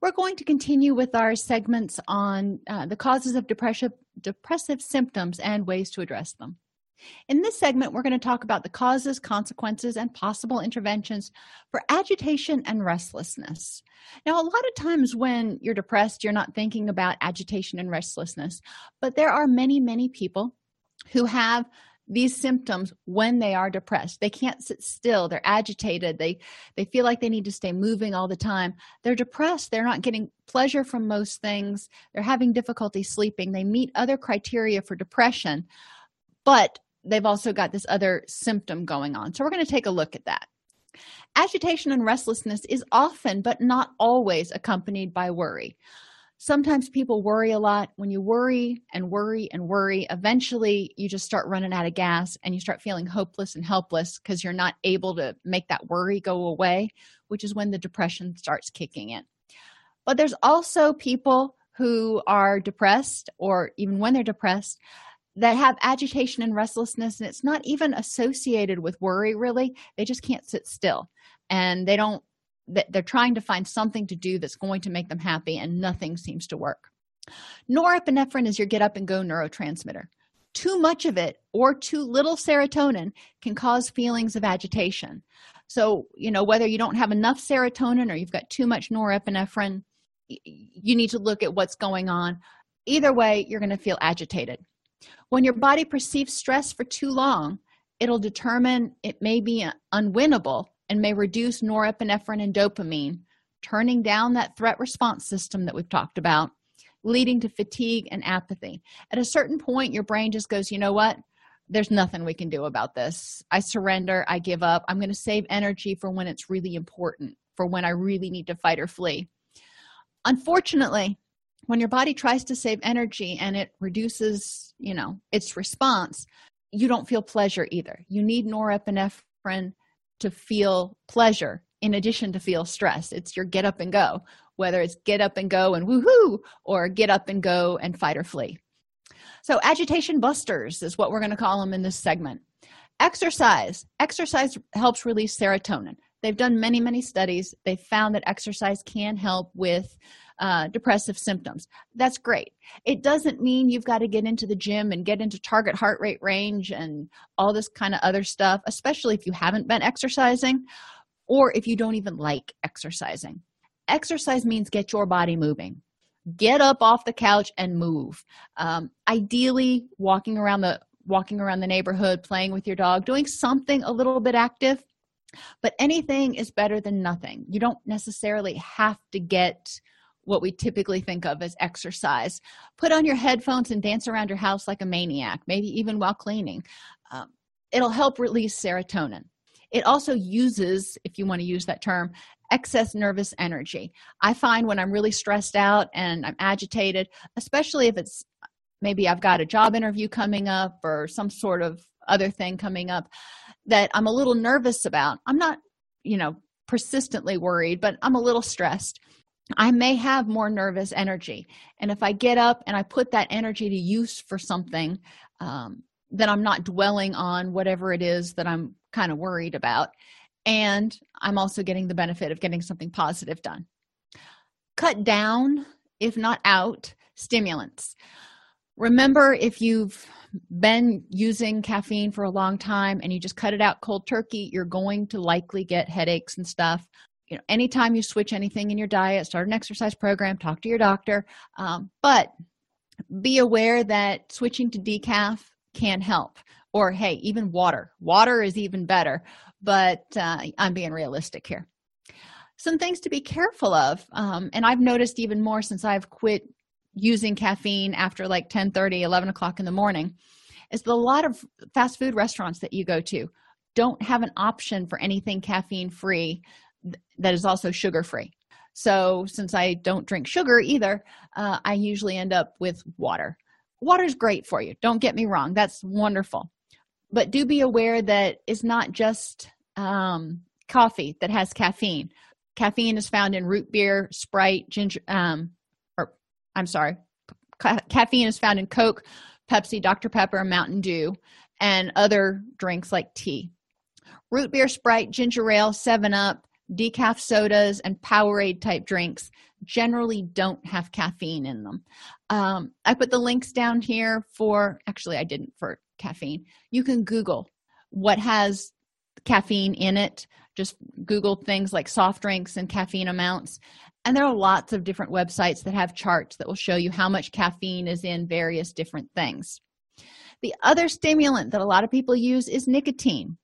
We're going to continue with our segments on uh, the causes of depressive, depressive symptoms and ways to address them. In this segment, we're going to talk about the causes, consequences, and possible interventions for agitation and restlessness. Now, a lot of times when you're depressed, you're not thinking about agitation and restlessness, but there are many, many people who have these symptoms when they are depressed. They can't sit still. They're agitated. They they feel like they need to stay moving all the time. They're depressed. They're not getting pleasure from most things. They're having difficulty sleeping. They meet other criteria for depression but they've also got this other symptom going on. So we're going to take a look at that. Agitation and restlessness is often but not always accompanied by worry sometimes people worry a lot. When you worry and worry and worry eventually you just start running out of gas and you start feeling hopeless and helpless because you're not able to make that worry go away which is when the depression starts kicking in. But there's also people who are depressed or even when they're depressed that have agitation and restlessness and it's not even associated with worry really. They just can't sit still and they don't they're trying to find something to do that's going to make them happy and nothing seems to work. Norepinephrine is your get up and go neurotransmitter. Too much of it or too little serotonin can cause feelings of agitation. So you know whether you don't have enough serotonin or you've got too much norepinephrine you need to look at what's going on. Either way you're going to feel agitated. When your body perceives stress for too long it'll determine it may be unwinnable and may reduce norepinephrine and dopamine, turning down that threat response system that we've talked about, leading to fatigue and apathy. At a certain point, your brain just goes, you know what? There's nothing we can do about this. I surrender. I give up. I'm going to save energy for when it's really important, for when I really need to fight or flee. Unfortunately, when your body tries to save energy and it reduces, you know, its response, you don't feel pleasure either. You need norepinephrine to feel pleasure in addition to feel stress. It's your get up and go whether it's get up and go and woohoo or get up and go and fight or flee. So agitation busters is what we're going to call them in this segment. Exercise. Exercise helps release serotonin they've done many many studies. They've found that exercise can help with uh, depressive symptoms. That's great. It doesn't mean you've got to get into the gym and get into target heart rate range and all this kind of other stuff especially if you haven't been exercising or if you don't even like exercising. Exercise means get your body moving. Get up off the couch and move. Um, ideally walking around the walking around the neighborhood playing with your dog doing something a little bit active but anything is better than nothing. You don't necessarily have to get what we typically think of as exercise. Put on your headphones and dance around your house like a maniac maybe even while cleaning. Um, it'll help release serotonin. It also uses if you want to use that term excess nervous energy. I find when i'm really stressed out and i'm agitated especially if it's maybe i've got a job interview coming up or some sort of other thing coming up that i'm a little nervous about i'm not you know persistently worried but i'm a little stressed I may have more nervous energy. And if I get up and I put that energy to use for something, um, then I'm not dwelling on whatever it is that I'm kind of worried about. And I'm also getting the benefit of getting something positive done. Cut down, if not out, stimulants. Remember, if you've been using caffeine for a long time and you just cut it out cold turkey, you're going to likely get headaches and stuff. You know anytime you switch anything in your diet start an exercise program talk to your doctor. Um, but be aware that switching to decaf can help. Or hey even water. Water is even better. But uh, i'm being realistic here. Some things to be careful of um, and i've noticed even more since i've quit using caffeine after like 10 30 11 o'clock in the morning is that a lot of fast food restaurants that you go to don't have an option for anything caffeine free that is also sugar free so since i don't drink sugar either uh, i usually end up with water. Water's great for you don't get me wrong that's wonderful. But do be aware that it's not just um, coffee that has caffeine. Caffeine is found in root beer sprite ginger um, i'm sorry. Ca- caffeine is found in coke pepsi dr pepper mountain dew and other drinks like tea. Root beer sprite ginger ale 7 up decaf sodas and powerade type drinks generally don't have caffeine in them. Um, i put the links down here for actually i didn't for caffeine. You can google what has caffeine in it. Just google things like soft drinks and caffeine amounts and there are lots of different websites that have charts that will show you how much caffeine is in various different things. The other stimulant that a lot of people use is nicotine.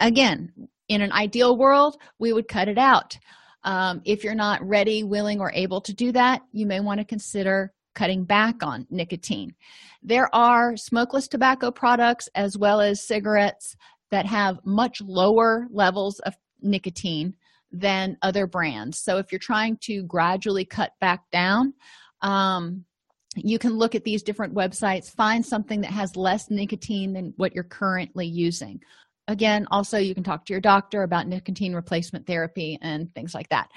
Again in an ideal world we would cut it out. Um, if you're not ready willing or able to do that you may want to consider cutting back on nicotine. There are smokeless tobacco products as well as cigarettes that have much lower levels of nicotine than other brands. So if you're trying to gradually cut back down um, you can look at these different websites find something that has less nicotine than what you're currently using. Again also you can talk to your doctor about nicotine replacement therapy and things like that.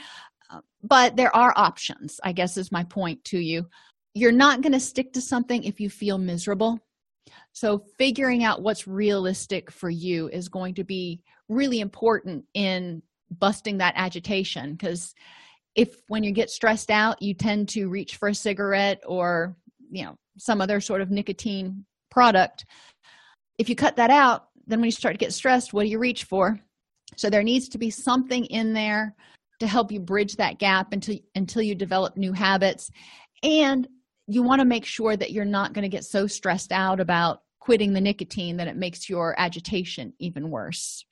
Uh, but there are options i guess is my point to you. You're not going to stick to something if you feel miserable. So figuring out what's realistic for you is going to be really important in busting that agitation because if when you get stressed out you tend to reach for a cigarette or you know some other sort of nicotine product. If you cut that out then when you start to get stressed what do you reach for? So there needs to be something in there to help you bridge that gap until until you develop new habits. And you want to make sure that you're not going to get so stressed out about quitting the nicotine that it makes your agitation even worse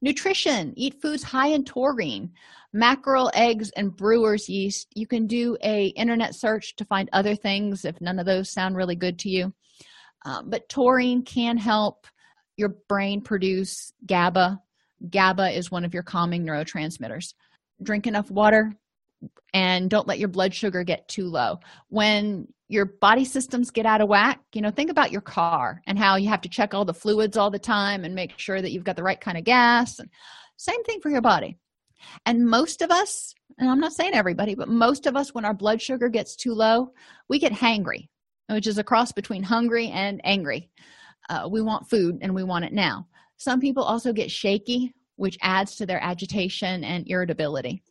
nutrition eat foods high in taurine mackerel eggs and brewer's yeast you can do a internet search to find other things if none of those sound really good to you um, but taurine can help your brain produce GABA. GABA is one of your calming neurotransmitters. Drink enough water and don't let your blood sugar get too low. When your body systems get out of whack, you know, think about your car and how you have to check all the fluids all the time and make sure that you've got the right kind of gas. And same thing for your body. And most of us, and I'm not saying everybody, but most of us, when our blood sugar gets too low, we get hangry, which is a cross between hungry and angry uh, we want food and we want it now some people also get shaky which adds to their agitation and irritability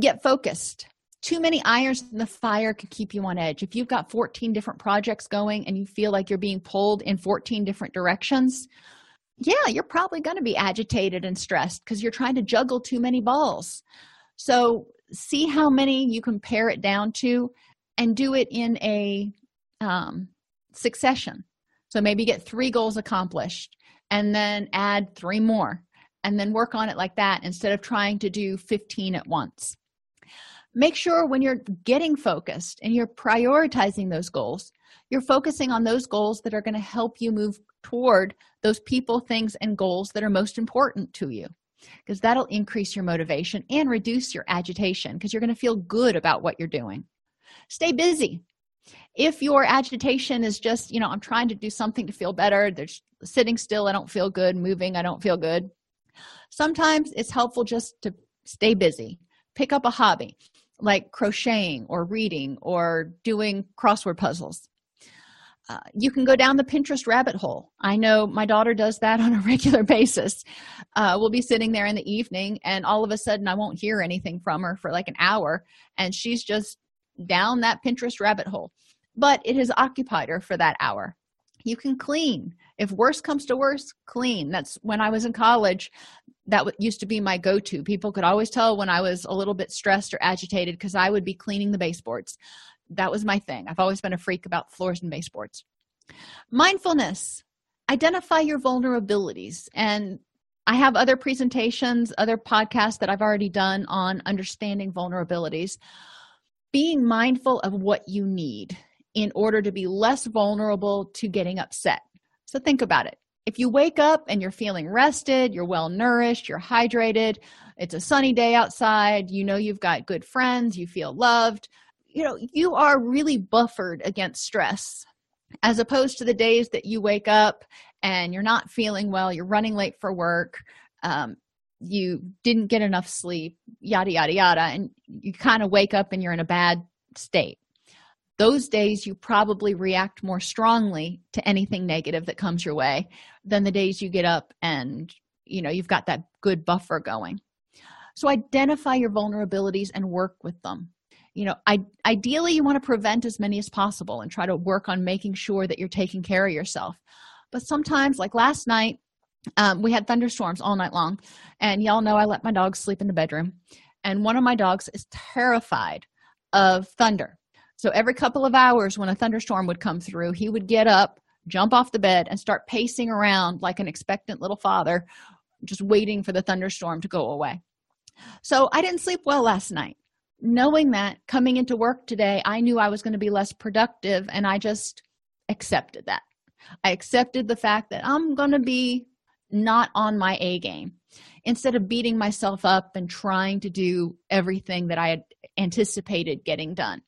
get focused. Too many irons in the fire can keep you on edge. If you've got 14 different projects going and you feel like you're being pulled in 14 different directions yeah you're probably going to be agitated and stressed because you're trying to juggle too many balls. So see how many you can pare it down to and do it in a um, succession. So maybe get three goals accomplished and then add three more and then work on it like that instead of trying to do 15 at once. Make sure when you're getting focused and you're prioritizing those goals, you're focusing on those goals that are going to help you move toward those people, things, and goals that are most important to you. Because that'll increase your motivation and reduce your agitation because you're going to feel good about what you're doing. Stay busy. If your agitation is just you know i'm trying to do something to feel better there's sitting still i don't feel good moving i don't feel good sometimes it's helpful just to stay busy pick up a hobby like crocheting or reading or doing crossword puzzles. Uh, you can go down the pinterest rabbit hole. I know my daughter does that on a regular basis. Uh, we'll be sitting there in the evening and all of a sudden i won't hear anything from her for like an hour and she's just down that pinterest rabbit hole. But it has occupied her for that hour. You can clean. If worse comes to worse clean. That's when i was in college that used to be my go-to. People could always tell when i was a little bit stressed or agitated because i would be cleaning the baseboards. That was my thing. I've always been a freak about floors and baseboards. Mindfulness. Identify your vulnerabilities. And i have other presentations other podcasts that i've already done on understanding vulnerabilities. Being mindful of what you need in order to be less vulnerable to getting upset. So think about it if you wake up and you're feeling rested you're well nourished you're hydrated it's a sunny day outside you know you've got good friends you feel loved you know you are really buffered against stress as opposed to the days that you wake up and you're not feeling well you're running late for work um, you didn't get enough sleep yada yada yada and you kind of wake up and you're in a bad state those days you probably react more strongly to anything negative that comes your way than the days you get up and you know you've got that good buffer going. So identify your vulnerabilities and work with them. You know I, ideally you want to prevent as many as possible and try to work on making sure that you're taking care of yourself. But sometimes like last night um, we had thunderstorms all night long and y'all know i let my dogs sleep in the bedroom and one of my dogs is terrified of thunder so every couple of hours when a thunderstorm would come through he would get up jump off the bed and start pacing around like an expectant little father just waiting for the thunderstorm to go away. So i didn't sleep well last night. Knowing that coming into work today i knew i was going to be less productive and i just accepted that. I accepted the fact that i'm going to be not on my a game. Instead of beating myself up and trying to do everything that i had anticipated getting done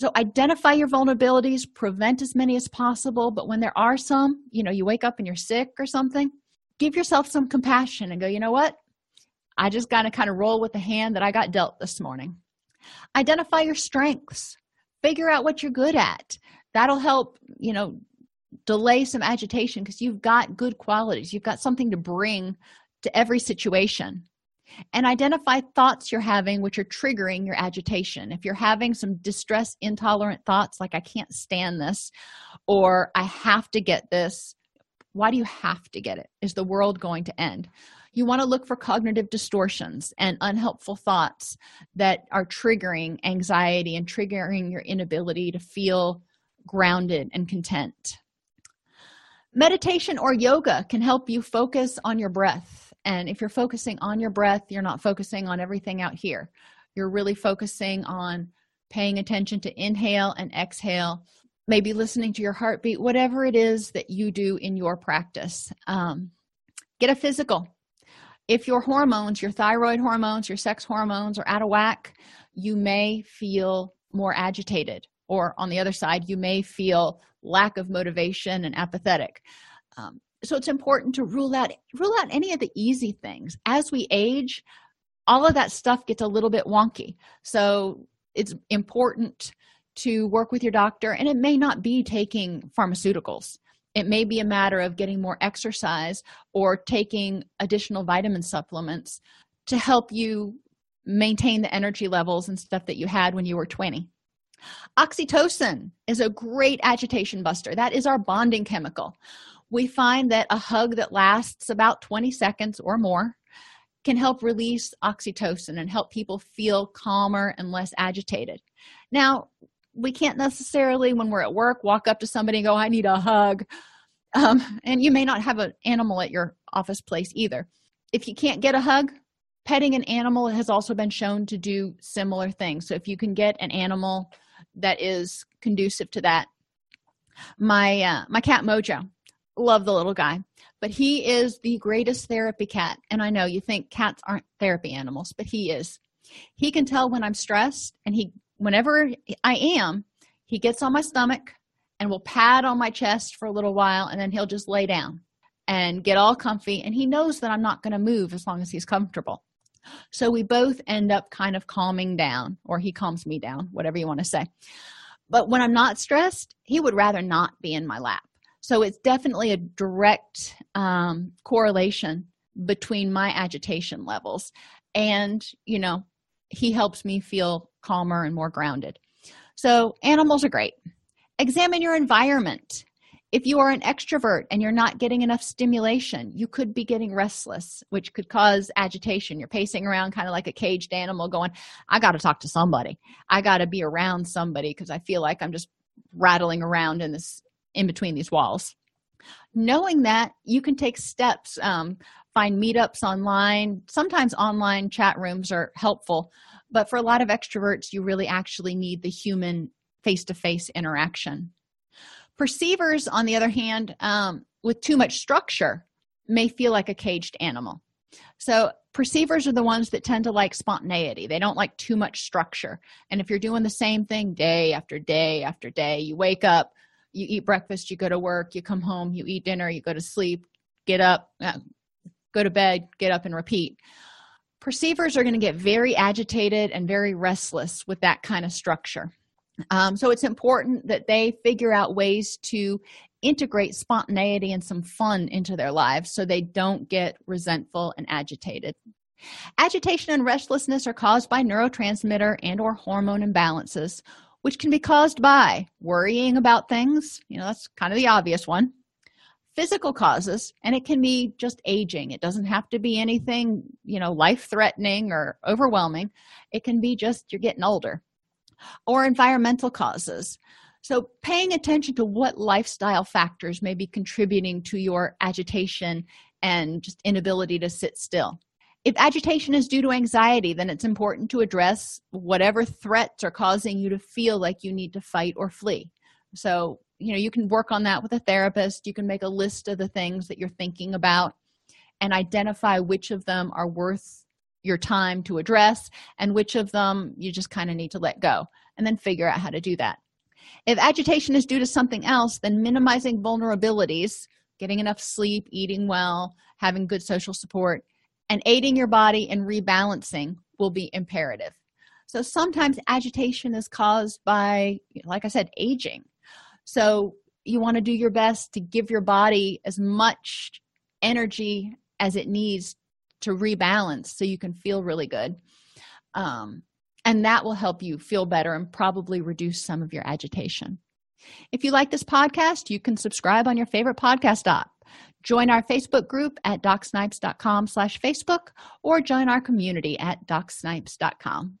so identify your vulnerabilities prevent as many as possible but when there are some you know you wake up and you're sick or something give yourself some compassion and go you know what I just got to kind of roll with the hand that I got dealt this morning. Identify your strengths, figure out what you're good at. That'll help, you know, delay some agitation because you've got good qualities, you've got something to bring to every situation. And identify thoughts you're having which are triggering your agitation. If you're having some distress intolerant thoughts like, I can't stand this, or I have to get this, why do you have to get it? Is the world going to end? you want to look for cognitive distortions and unhelpful thoughts that are triggering anxiety and triggering your inability to feel grounded and content meditation or yoga can help you focus on your breath and if you're focusing on your breath you're not focusing on everything out here. You're really focusing on paying attention to inhale and exhale maybe listening to your heartbeat whatever it is that you do in your practice. Um, get a physical. If your hormones your thyroid hormones your sex hormones are out of whack you may feel more agitated or on the other side you may feel lack of motivation and apathetic. Um, so it's important to rule out rule out any of the easy things. As we age all of that stuff gets a little bit wonky. So it's important to work with your doctor and it may not be taking pharmaceuticals. It may be a matter of getting more exercise or taking additional vitamin supplements to help you maintain the energy levels and stuff that you had when you were 20 oxytocin is a great agitation buster. That is our bonding chemical we find that a hug that lasts about 20 seconds or more can help release oxytocin and help people feel calmer and less agitated. Now we can't necessarily when we're at work walk up to somebody and go i need a hug. Um, and you may not have an animal at your office place either. If you can't get a hug petting an animal has also been shown to do similar things. So if you can get an animal that is conducive to that my uh, my cat mojo love the little guy but he is the greatest therapy cat. And i know you think cats aren't therapy animals but he is. He can tell when i'm stressed and he whenever i am he gets on my stomach and will pad on my chest for a little while and then he'll just lay down and get all comfy and he knows that i'm not going to move as long as he's comfortable. So we both end up kind of calming down or he calms me down whatever you want to say. But when i'm not stressed he would rather not be in my lap so it's definitely a direct um, correlation between my agitation levels and you know he helps me feel calmer and more grounded. So animals are great. Examine your environment. If you are an extrovert and you're not getting enough stimulation you could be getting restless which could cause agitation. You're pacing around kind of like a caged animal going i got to talk to somebody. I got to be around somebody because i feel like i'm just rattling around in this in between these walls. Knowing that you can take steps um, find meetups online. Sometimes online chat rooms are helpful but for a lot of extroverts you really actually need the human face-to-face interaction. Perceivers on the other hand um, with too much structure may feel like a caged animal. So perceivers are the ones that tend to like spontaneity. They don't like too much structure. And if you're doing the same thing day after day after day you wake up you eat breakfast you go to work you come home you eat dinner you go to sleep get up uh, go to bed get up and repeat. Perceivers are going to get very agitated and very restless with that kind of structure. Um, so it's important that they figure out ways to integrate spontaneity and some fun into their lives so they don't get resentful and agitated. Agitation and restlessness are caused by neurotransmitter and or hormone imbalances which can be caused by worrying about things. You know that's kind of the obvious one. Physical causes and it can be just aging. It doesn't have to be anything you know life threatening or overwhelming. It can be just you're getting older. Or environmental causes. So paying attention to what lifestyle factors may be contributing to your agitation and just inability to sit still if agitation is due to anxiety then it's important to address whatever threats are causing you to feel like you need to fight or flee. So you know you can work on that with a therapist. You can make a list of the things that you're thinking about and identify which of them are worth your time to address and which of them you just kind of need to let go and then figure out how to do that. If agitation is due to something else then minimizing vulnerabilities getting enough sleep eating well having good social support and aiding your body in rebalancing will be imperative. So sometimes agitation is caused by like i said aging. So you want to do your best to give your body as much energy as it needs to rebalance so you can feel really good. Um, and that will help you feel better and probably reduce some of your agitation. If you like this podcast you can subscribe on your favorite podcast app join our facebook group at docsnipes.com slash facebook or join our community at docsnipes.com